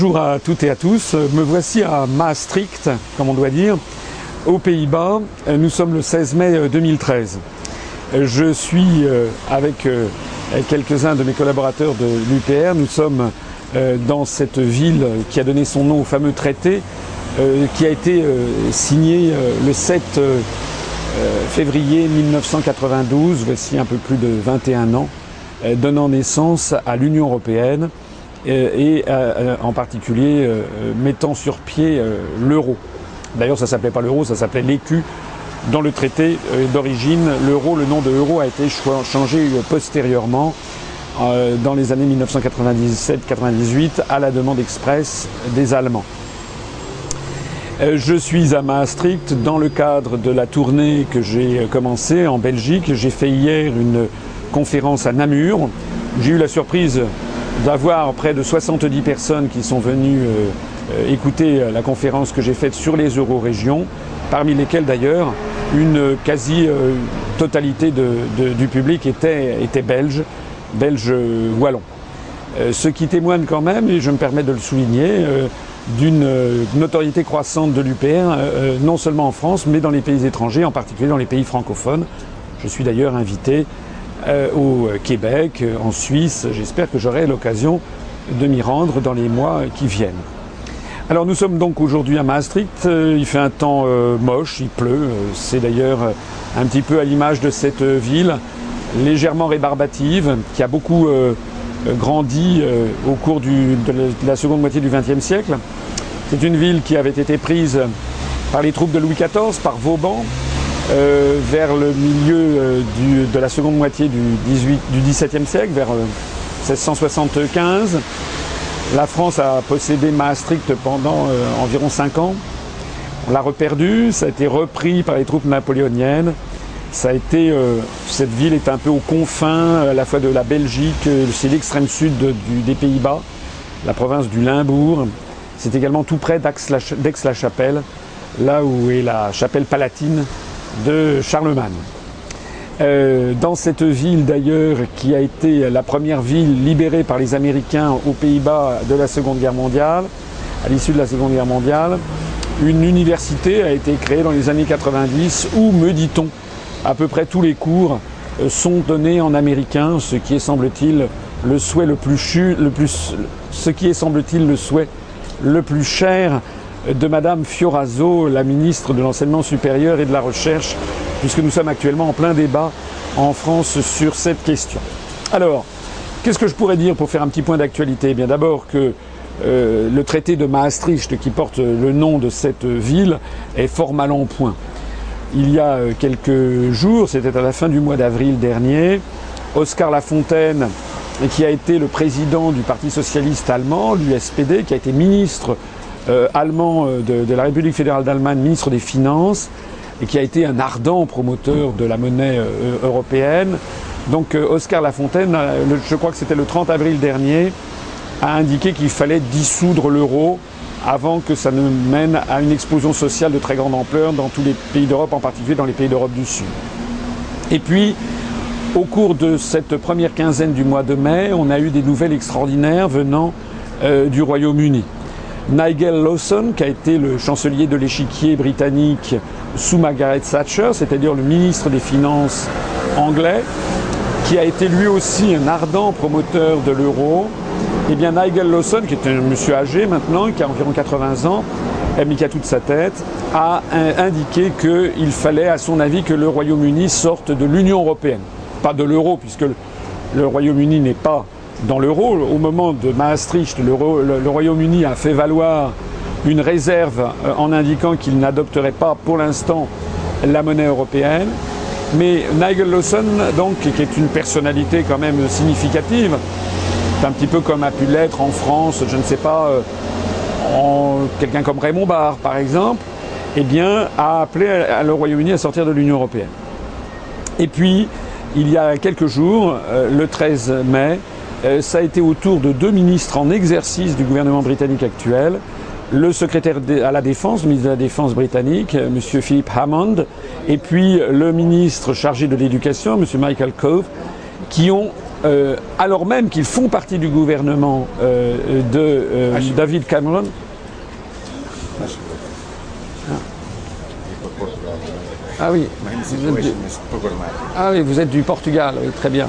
Bonjour à toutes et à tous. Me voici à Maastricht, comme on doit dire, aux Pays-Bas. Nous sommes le 16 mai 2013. Je suis euh, avec euh, quelques-uns de mes collaborateurs de l'UPR. Nous sommes euh, dans cette ville qui a donné son nom au fameux traité qui a été signé le 7 février 1992, voici un peu plus de 21 ans, donnant naissance à l'Union européenne et en particulier mettant sur pied l'euro. D'ailleurs, ça s'appelait pas l'euro, ça s'appelait l'écu. Dans le traité d'origine, l'euro, le nom de euro a été changé postérieurement euh, dans les années 1997-98 à la demande express des Allemands. Euh, je suis à Maastricht dans le cadre de la tournée que j'ai commencée en Belgique. J'ai fait hier une conférence à Namur. J'ai eu la surprise d'avoir près de 70 personnes qui sont venues euh, euh, écouter la conférence que j'ai faite sur les euro-régions, parmi lesquelles d'ailleurs une quasi-totalité du public était, belge, belge wallon. Euh, ce qui témoigne quand même, et je me permets de le souligner, d'une notoriété croissante de l'UPR, non seulement en France, mais dans les pays étrangers, en particulier dans les pays francophones. Je suis d'ailleurs invité au Québec, en Suisse. J'espère que j'aurai l'occasion de m'y rendre dans les mois qui viennent. Alors nous sommes donc aujourd'hui à Maastricht. Euh, il fait un temps euh, moche, il pleut. Euh, c'est d'ailleurs un petit peu à l'image de cette ville légèrement rébarbative qui a beaucoup grandi au cours de la seconde moitié du XXe siècle. C'est une ville qui avait été prise par les troupes de Louis XIV, par Vauban, vers le milieu de la seconde moitié du, XVIIe siècle, vers 1675. La France a possédé Maastricht pendant euh, environ 5 ans. On l'a reperdu, ça a été repris par les troupes napoléoniennes. Ça a été, euh, cette ville est un peu aux confins à la fois de la Belgique, euh, c'est l'extrême sud des Pays-Bas, la province du Limbourg. C'est également tout près d'Aix-la-Chapelle, là où est la chapelle palatine de Charlemagne. Euh, dans cette ville d'ailleurs qui a été la première ville libérée par les Américains aux Pays-Bas de la Seconde Guerre mondiale, à l'issue de la Seconde Guerre mondiale, une université a été créée dans les années 90 où, me dit-on, à peu près tous les cours euh, sont donnés en américain, ce qui est semble-t-il le souhait le plus, ce qui est semble-t-il le souhait le plus cher de Madame Fioraso, la ministre de l'enseignement supérieur et de la recherche puisque nous sommes actuellement en plein débat en France sur cette question. Alors, qu'est-ce que je pourrais dire pour faire un petit point d'actualité? Eh Bien d'abord que euh, le traité de Maastricht, qui porte le nom de cette ville, est fort mal en point. Il y a euh, quelques jours, c'était à la fin du mois d'avril dernier, Oscar Lafontaine, qui a été le président du Parti socialiste allemand, l'USPD, qui a été ministre allemand de la République fédérale d'Allemagne, ministre des Finances, et qui a été un ardent promoteur de la monnaie euh, européenne. Donc euh, Oscar Lafontaine, euh, je crois que c'était le 30 avril dernier, a indiqué qu'il fallait dissoudre l'euro avant que ça ne mène à une explosion sociale de très grande ampleur dans tous les pays d'Europe, en particulier dans les pays d'Europe du Sud. Et puis, au cours de cette première quinzaine du mois de mai, on a eu des nouvelles extraordinaires venant du Royaume-Uni. Nigel Lawson, qui a été le chancelier de l'échiquier britannique sous Margaret Thatcher, c'est-à-dire le ministre des Finances anglais, qui a été lui aussi un ardent promoteur de l'euro, eh bien Nigel Lawson, qui est un monsieur âgé maintenant, qui a environ 80 ans, mais qui a toute sa tête, a indiqué qu'il fallait, à son avis, que le Royaume-Uni sorte de l'Union européenne. Pas de l'euro, puisque le Royaume-Uni n'est pas dans l'euro. Au moment de Maastricht, le, Royaume-Uni a fait valoir une réserve euh, en indiquant qu'il n'adopterait pas pour l'instant la monnaie européenne. Mais Nigel Lawson, donc, qui est une personnalité quand même significative, un petit peu comme a pu l'être en France, je ne sais pas, euh, quelqu'un comme Raymond Barre par exemple, eh bien, a appelé le Royaume-Uni à sortir de l'Union européenne. Et puis, il y a quelques jours, euh, le 13 mai, ça a été autour de deux ministres en exercice du gouvernement britannique actuel, le secrétaire à la Défense, le ministre de la Défense britannique, euh, M. Philip Hammond, et puis le ministre chargé de l'Éducation, M. Michael Cove, qui ont euh, alors même qu'ils font partie du gouvernement euh, de euh, Ah, David Cameron. Ah oui, vous êtes du, ah oui, vous êtes du Portugal, oui, très bien.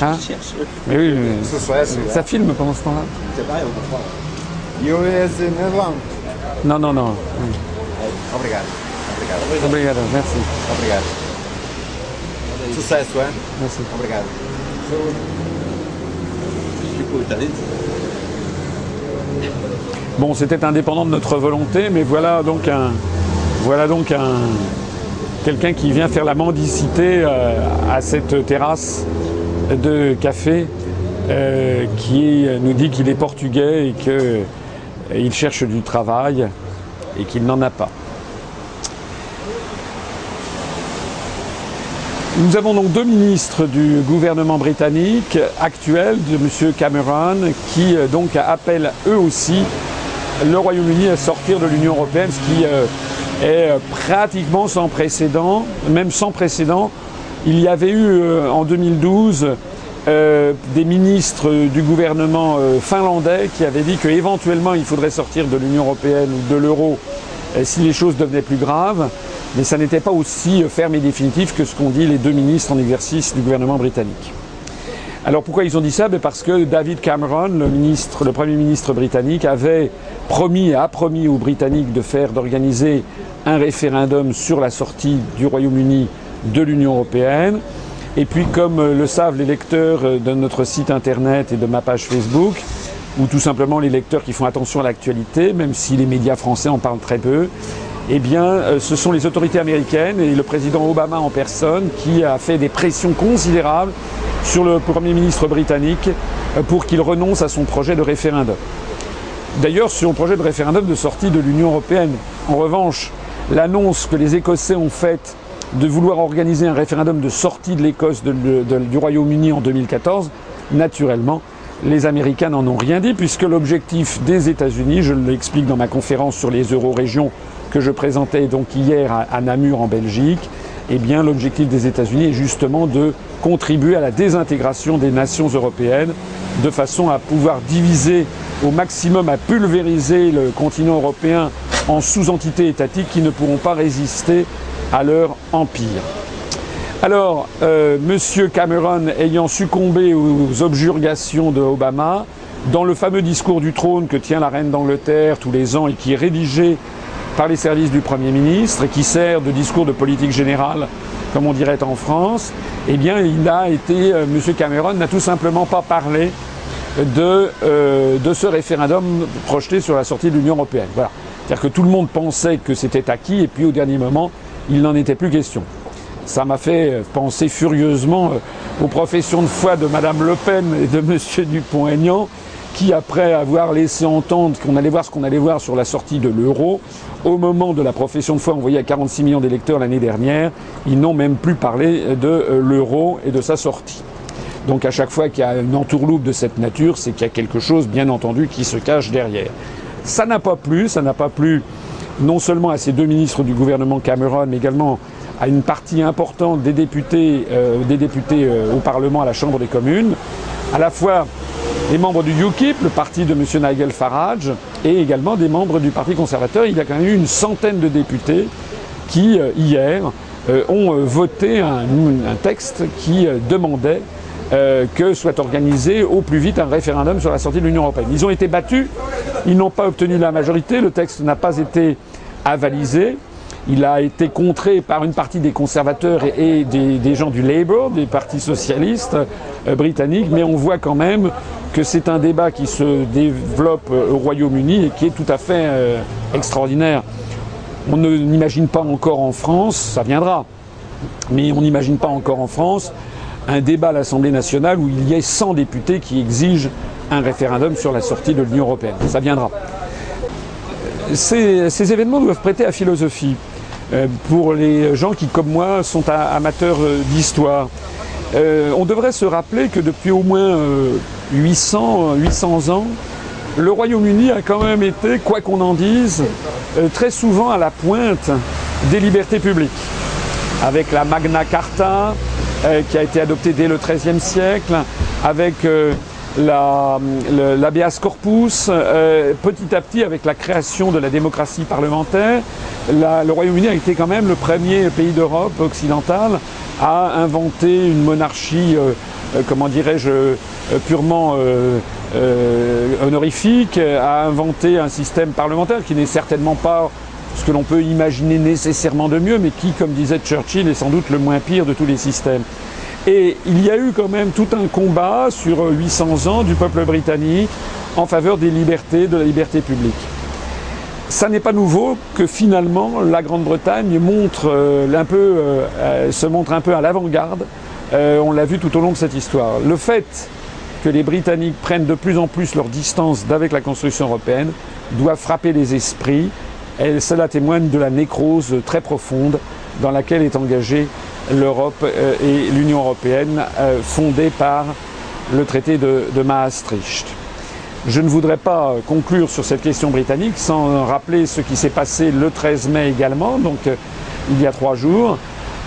Hein Mais oui, mais ça filme pendant ce temps-là. Non, non, non. Obrigado. Obrigado. Obrigado, merci. Obrigado. Sucesso, hein? merci. Obrigado. Bon, c'était indépendant de notre volonté, mais voilà donc un, voilà donc un, quelqu'un qui vient faire la mendicité euh, à cette terrasse de café, euh, qui nous dit qu'il est portugais et qu'il cherche du travail et qu'il n'en a pas. Nous avons donc deux ministres du gouvernement britannique actuel, de M. Cameron, qui euh, donc appellent eux aussi le Royaume-Uni à sortir de l'Union européenne, ce qui euh, est euh, pratiquement sans précédent, même sans précédent. Il y avait eu euh, en 2012 euh, des ministres du gouvernement finlandais qui avaient dit qu'éventuellement il faudrait sortir de l'Union européenne ou de l'euro si les choses devenaient plus graves, mais ça n'était pas aussi ferme et définitif que ce qu'ont dit les deux ministres en exercice du gouvernement britannique. Alors pourquoi ils ont dit ça? Ben Parce que David Cameron, le, Premier ministre britannique, avait promis et a promis aux Britanniques de faire, d'organiser un référendum sur la sortie du Royaume-Uni de l'Union européenne. Et puis, comme euh, le savent les lecteurs euh, de notre site internet et de ma page Facebook, ou tout simplement les lecteurs qui font attention à l'actualité, même si les médias français en parlent très peu, eh bien, euh, ce sont les autorités américaines et le président Obama en personne qui a fait des pressions considérables sur le Premier ministre britannique pour qu'il renonce à son projet de référendum. D'ailleurs, sur le projet de référendum de sortie de l'Union européenne, en revanche, l'annonce que les Écossais ont faite de vouloir organiser un référendum de sortie de l'Écosse du Royaume-Uni en 2014, naturellement, les Américains n'en ont rien dit, puisque l'objectif des États-Unis, je l'explique dans ma conférence sur les euro-régions que je présentais donc hier à Namur en Belgique, eh bien l'objectif des États-Unis est justement de contribuer à la désintégration des nations européennes de façon à pouvoir diviser au maximum, à pulvériser le continent européen en sous-entités étatiques qui ne pourront pas résister à leur empire. Alors, euh, M. Cameron ayant succombé aux objurgations de Obama, dans le fameux discours du trône que tient la reine d'Angleterre tous les ans et qui est rédigé par les services du Premier ministre et qui sert de discours de politique générale, comme on dirait en France, eh bien, il a été, euh, M. Cameron n'a tout simplement pas parlé de, euh, de ce référendum projeté sur la sortie de l'Union européenne. Voilà. C'est-à-dire que tout le monde pensait que c'était acquis et puis au dernier moment, il n'en était plus question. Ça m'a fait euh, penser furieusement aux professions de foi de Madame Le Pen et de Monsieur Dupont-Aignan, qui, après avoir laissé entendre qu'on allait voir ce qu'on allait voir sur la sortie de l'euro, au moment de la profession de foi envoyée à 46 millions d'électeurs l'année dernière, ils n'ont même plus parlé de euh, l'euro et de sa sortie. Donc à chaque fois qu'il y a une entourloupe de cette nature, c'est qu'il y a quelque chose, bien entendu, qui se cache derrière. Ça n'a pas plu, ça n'a pas plu non seulement à ces deux ministres du gouvernement Cameron, mais également à une partie importante des députés, euh, euh, au Parlement, à la Chambre des communes, à la fois les membres du UKIP, le parti de M. Nigel Farage, et également des membres du Parti conservateur. Il y a quand même eu une centaine de députés qui, euh, hier, euh, ont euh, voté un, texte qui demandait que soit organisé au plus vite un référendum sur la sortie de l'Union européenne. Ils ont été battus, ils n'ont pas obtenu la majorité, le texte n'a pas été avalisé. Il a été contré par une partie des conservateurs et, des, des gens du Labour, des partis socialistes britanniques, mais on voit quand même c'est un débat qui se développe euh, au Royaume-Uni et qui est tout à fait euh, extraordinaire. On ne n'imagine pas encore en France, ça viendra, Mais on n'imagine pas encore en France un débat à l'Assemblée nationale où il y ait 100 députés qui exigent un référendum sur la sortie de l'Union européenne. Ça viendra. Ces, événements doivent prêter à philosophie. Euh, pour les gens qui, comme moi, sont amateurs d'histoire. On devrait se rappeler que depuis au moins 800, 800 ans, le Royaume-Uni a quand même été, quoi qu'on en dise, très souvent à la pointe des libertés publiques. Avec la Magna Carta, qui a été adoptée dès le XIIIe siècle, avec l'habeas corpus, euh, petit à petit avec la création de la démocratie parlementaire, le Royaume-Uni a été quand même le premier pays d'Europe occidentale à inventer une monarchie, euh, euh, comment dirais-je, euh, purement euh, honorifique, à inventer un système parlementaire qui n'est certainement pas ce que l'on peut imaginer nécessairement de mieux, mais qui, comme disait Churchill, est sans doute le moins pire de tous les systèmes. Et il y a eu quand même tout un combat sur 800 ans du peuple britannique en faveur des libertés, de la liberté publique. Ça n'est pas nouveau que finalement la Grande-Bretagne euh, euh, se montre un peu à l'avant-garde. Euh, on l'a vu tout au long de cette histoire. Le fait que les Britanniques prennent de plus en plus leur distance d'avec la construction européenne doit frapper les esprits. Et cela témoigne de la nécrose très profonde dans laquelle est engagée l'Europe euh, et l'Union européenne euh, fondée par le traité de, de, Maastricht. Je ne voudrais pas conclure sur cette question britannique sans rappeler ce qui s'est passé le 13 mai également, donc il y a trois jours.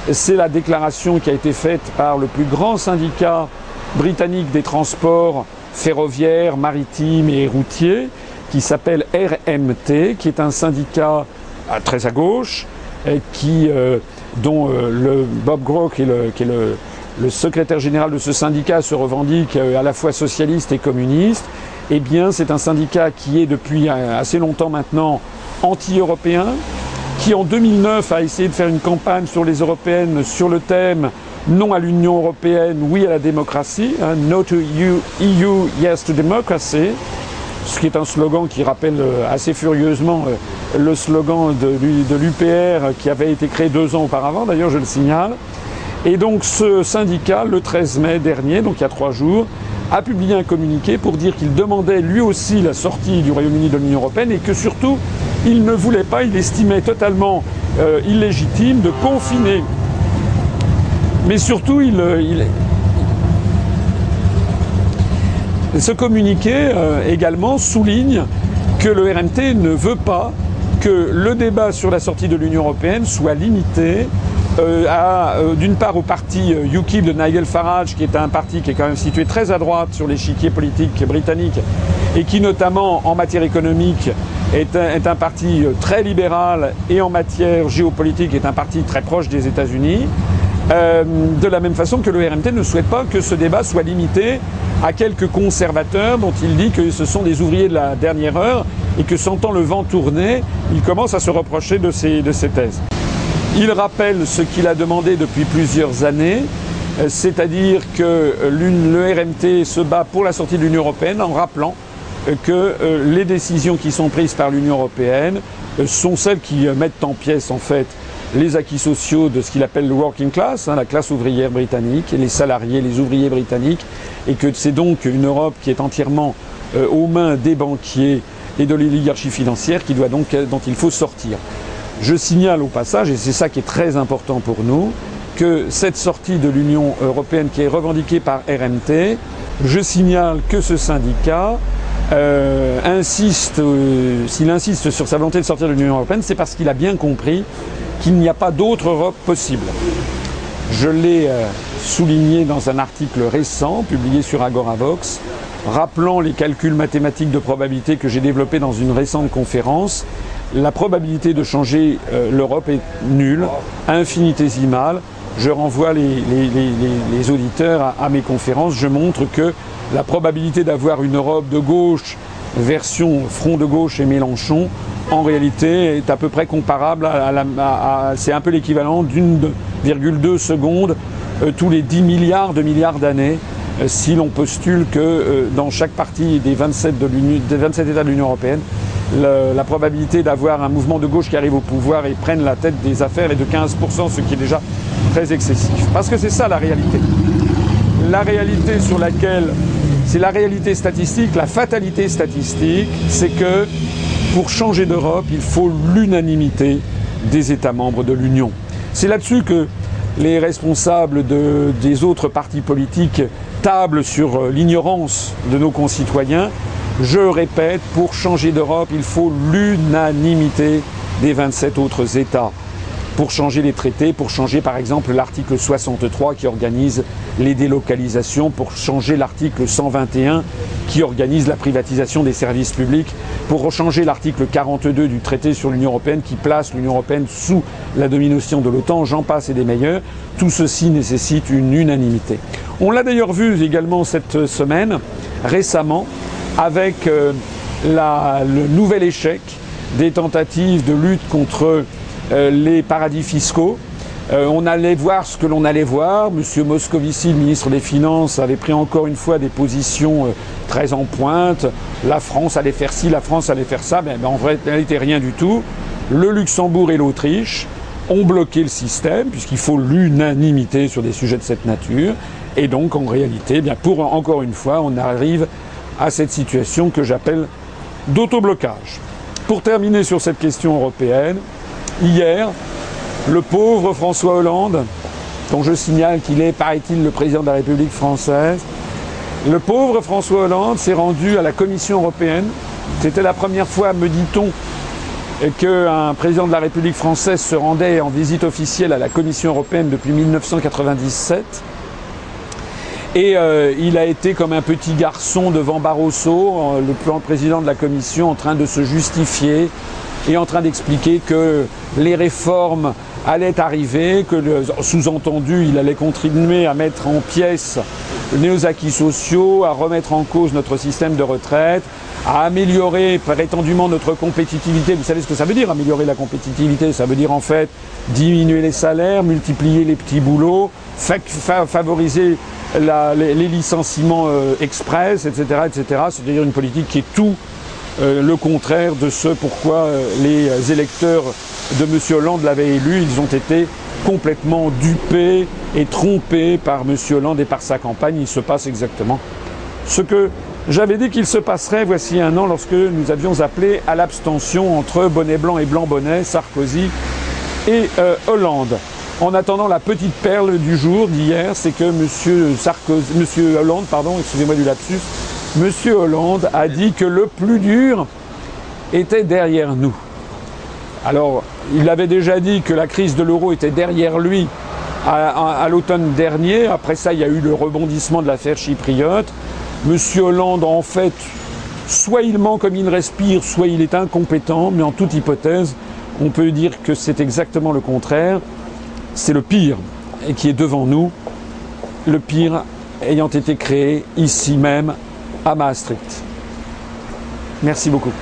C'est la déclaration qui a été faite par le plus grand syndicat britannique des transports ferroviaires, maritimes et routiers, qui s'appelle RMT, qui est un syndicat très à gauche, euh, dont euh, le Bob Groh, qui est, le, secrétaire général de ce syndicat, se revendique euh, à la fois socialiste et communiste, eh bien, c'est un syndicat qui est depuis assez longtemps maintenant anti-européen, qui en 2009 a essayé de faire une campagne sur les européennes sur le thème non à l'Union européenne, oui à la démocratie, hein, no to EU, EU, yes to democracy, ce qui est un slogan qui rappelle assez furieusement le slogan de l'UPR qui avait été créé deux ans auparavant, d'ailleurs je le signale. Et donc ce syndicat, le 13 mai dernier, donc il y a trois jours, a publié un communiqué pour dire qu'il demandait lui aussi la sortie du Royaume-Uni de l'Union européenne et que surtout il ne voulait pas, il estimait totalement euh, illégitime de confiner. Mais surtout, il, il, ce communiqué euh, également souligne que le RMT ne veut pas que le débat sur la sortie de l'Union européenne soit limité euh, euh, d'une part au parti euh, UKIP de Nigel Farage, qui est un parti qui est quand même situé très à droite sur l'échiquier politique britannique et qui notamment en matière économique est un, parti euh, très libéral et en matière géopolitique est un parti très proche des États-Unis. Euh, de la même façon que le RMT ne souhaite pas que ce débat soit limité à quelques conservateurs dont il dit que ce sont des ouvriers de la dernière heure et que sentant le vent tourner, il commence à se reprocher de ces thèses. Il rappelle ce qu'il a demandé depuis plusieurs années, euh, c'est-à-dire que le RMT se bat pour la sortie de l'Union européenne en rappelant que euh, les décisions qui sont prises par l'Union européenne sont celles qui mettent en pièces en fait les acquis sociaux de ce qu'il appelle le working class, hein, la classe ouvrière britannique, les salariés, les ouvriers britanniques, et que c'est donc une Europe qui est entièrement euh, aux mains des banquiers et de l'oligarchie financière qui doit donc, euh, dont il faut sortir. Je signale au passage, et c'est ça qui est très important pour nous, que cette sortie de l'Union européenne qui est revendiquée par RMT, je signale que ce syndicat euh, insiste, euh, s'il insiste sur sa volonté de sortir de l'Union européenne, c'est parce qu'il a bien compris qu'il n'y a pas d'autre Europe possible. Je l'ai euh, souligné dans un article récent publié sur Agoravox, rappelant les calculs mathématiques de probabilité que j'ai développés dans une récente conférence. La probabilité de changer l'Europe est nulle, infinitésimale. Je renvoie les, auditeurs à, mes conférences. Je montre que la probabilité d'avoir une Europe de gauche version front de gauche et Mélenchon en réalité est à peu près comparable à, c'est un peu l'équivalent d'une virgule deux secondes euh, tous les 10 milliards de milliards d'années euh, si l'on postule que euh, dans chaque partie des 27, de des 27 États de l'Union européenne, la probabilité d'avoir un mouvement de gauche qui arrive au pouvoir et prenne la tête des affaires est de 15%, ce qui est déjà très excessif. Parce que c'est ça la réalité. La réalité sur laquelle, c'est la réalité statistique, la fatalité statistique, c'est que pour changer d'Europe, il faut l'unanimité des États membres de l'Union. C'est là-dessus que les responsables de, des autres partis politiques tablent sur l'ignorance de nos concitoyens. Je répète, pour changer d'Europe, il faut l'unanimité des 27 autres États pour changer les traités, pour changer par exemple l'article 63 qui organise les délocalisations, pour changer l'article 121 qui organise la privatisation des services publics, pour changer l'article 42 du traité sur l'Union européenne qui place l'Union européenne sous la domination de l'OTAN, j'en passe et des meilleurs. Tout ceci nécessite une unanimité. On l'a d'ailleurs vu également cette semaine, récemment, avec euh, le nouvel échec des tentatives de lutte contre les paradis fiscaux. Euh, on allait voir ce que l'on allait voir. Monsieur Moscovici, le ministre des Finances, avait pris encore une fois des positions euh, très en pointe. La France allait faire ci, la France allait faire ça. Mais, en réalité, rien du tout. Le Luxembourg et l'Autriche ont bloqué le système, puisqu'il faut l'unanimité sur des sujets de cette nature. Et donc, en réalité, eh bien, pour encore une fois, on arrive à cette situation que j'appelle d'autoblocage. Pour terminer sur cette question européenne, hier, le pauvre François Hollande, dont je signale qu'il est, paraît-il, le président de la République française, le pauvre François Hollande s'est rendu à la Commission européenne. C'était la première fois, me dit-on, qu'un président de la République française se rendait en visite officielle à la Commission européenne depuis 1997. Et euh, il a été comme un petit garçon devant Barroso, euh, le président de la Commission, en train de se justifier et en train d'expliquer que les réformes allaient arriver, que sous-entendu, il allait continuer à mettre en pièces nos acquis sociaux, à remettre en cause notre système de retraite, à améliorer prétendument notre compétitivité. Vous savez ce que ça veut dire, améliorer la compétitivité? Ça veut dire en fait diminuer les salaires, multiplier les petits boulots, favoriser les, licenciements euh, express, etc. etc. C'est-à-dire une politique qui est tout euh, le contraire de ce pourquoi euh, les électeurs de M. Hollande l'avaient élu. Ils ont été complètement dupés et trompés par M. Hollande et par sa campagne. Il se passe exactement ce que j'avais dit qu'il se passerait voici un an lorsque nous avions appelé à l'abstention entre bonnet blanc et blanc bonnet, Sarkozy et euh, Hollande. En attendant, la petite perle du jour d'hier, c'est que M. Hollande, pardon, excusez-moi du lapsus, M. Hollande a dit que le plus dur était derrière nous. Alors, il avait déjà dit que la crise de l'euro était derrière lui à, l'automne dernier. Après ça, il y a eu le rebondissement de l'affaire chypriote. Monsieur Hollande, en fait, soit il ment comme il respire, soit il est incompétent, mais en toute hypothèse, on peut dire que c'est exactement le contraire. C'est le pire qui est devant nous, le pire ayant été créé ici même à Maastricht. Merci beaucoup.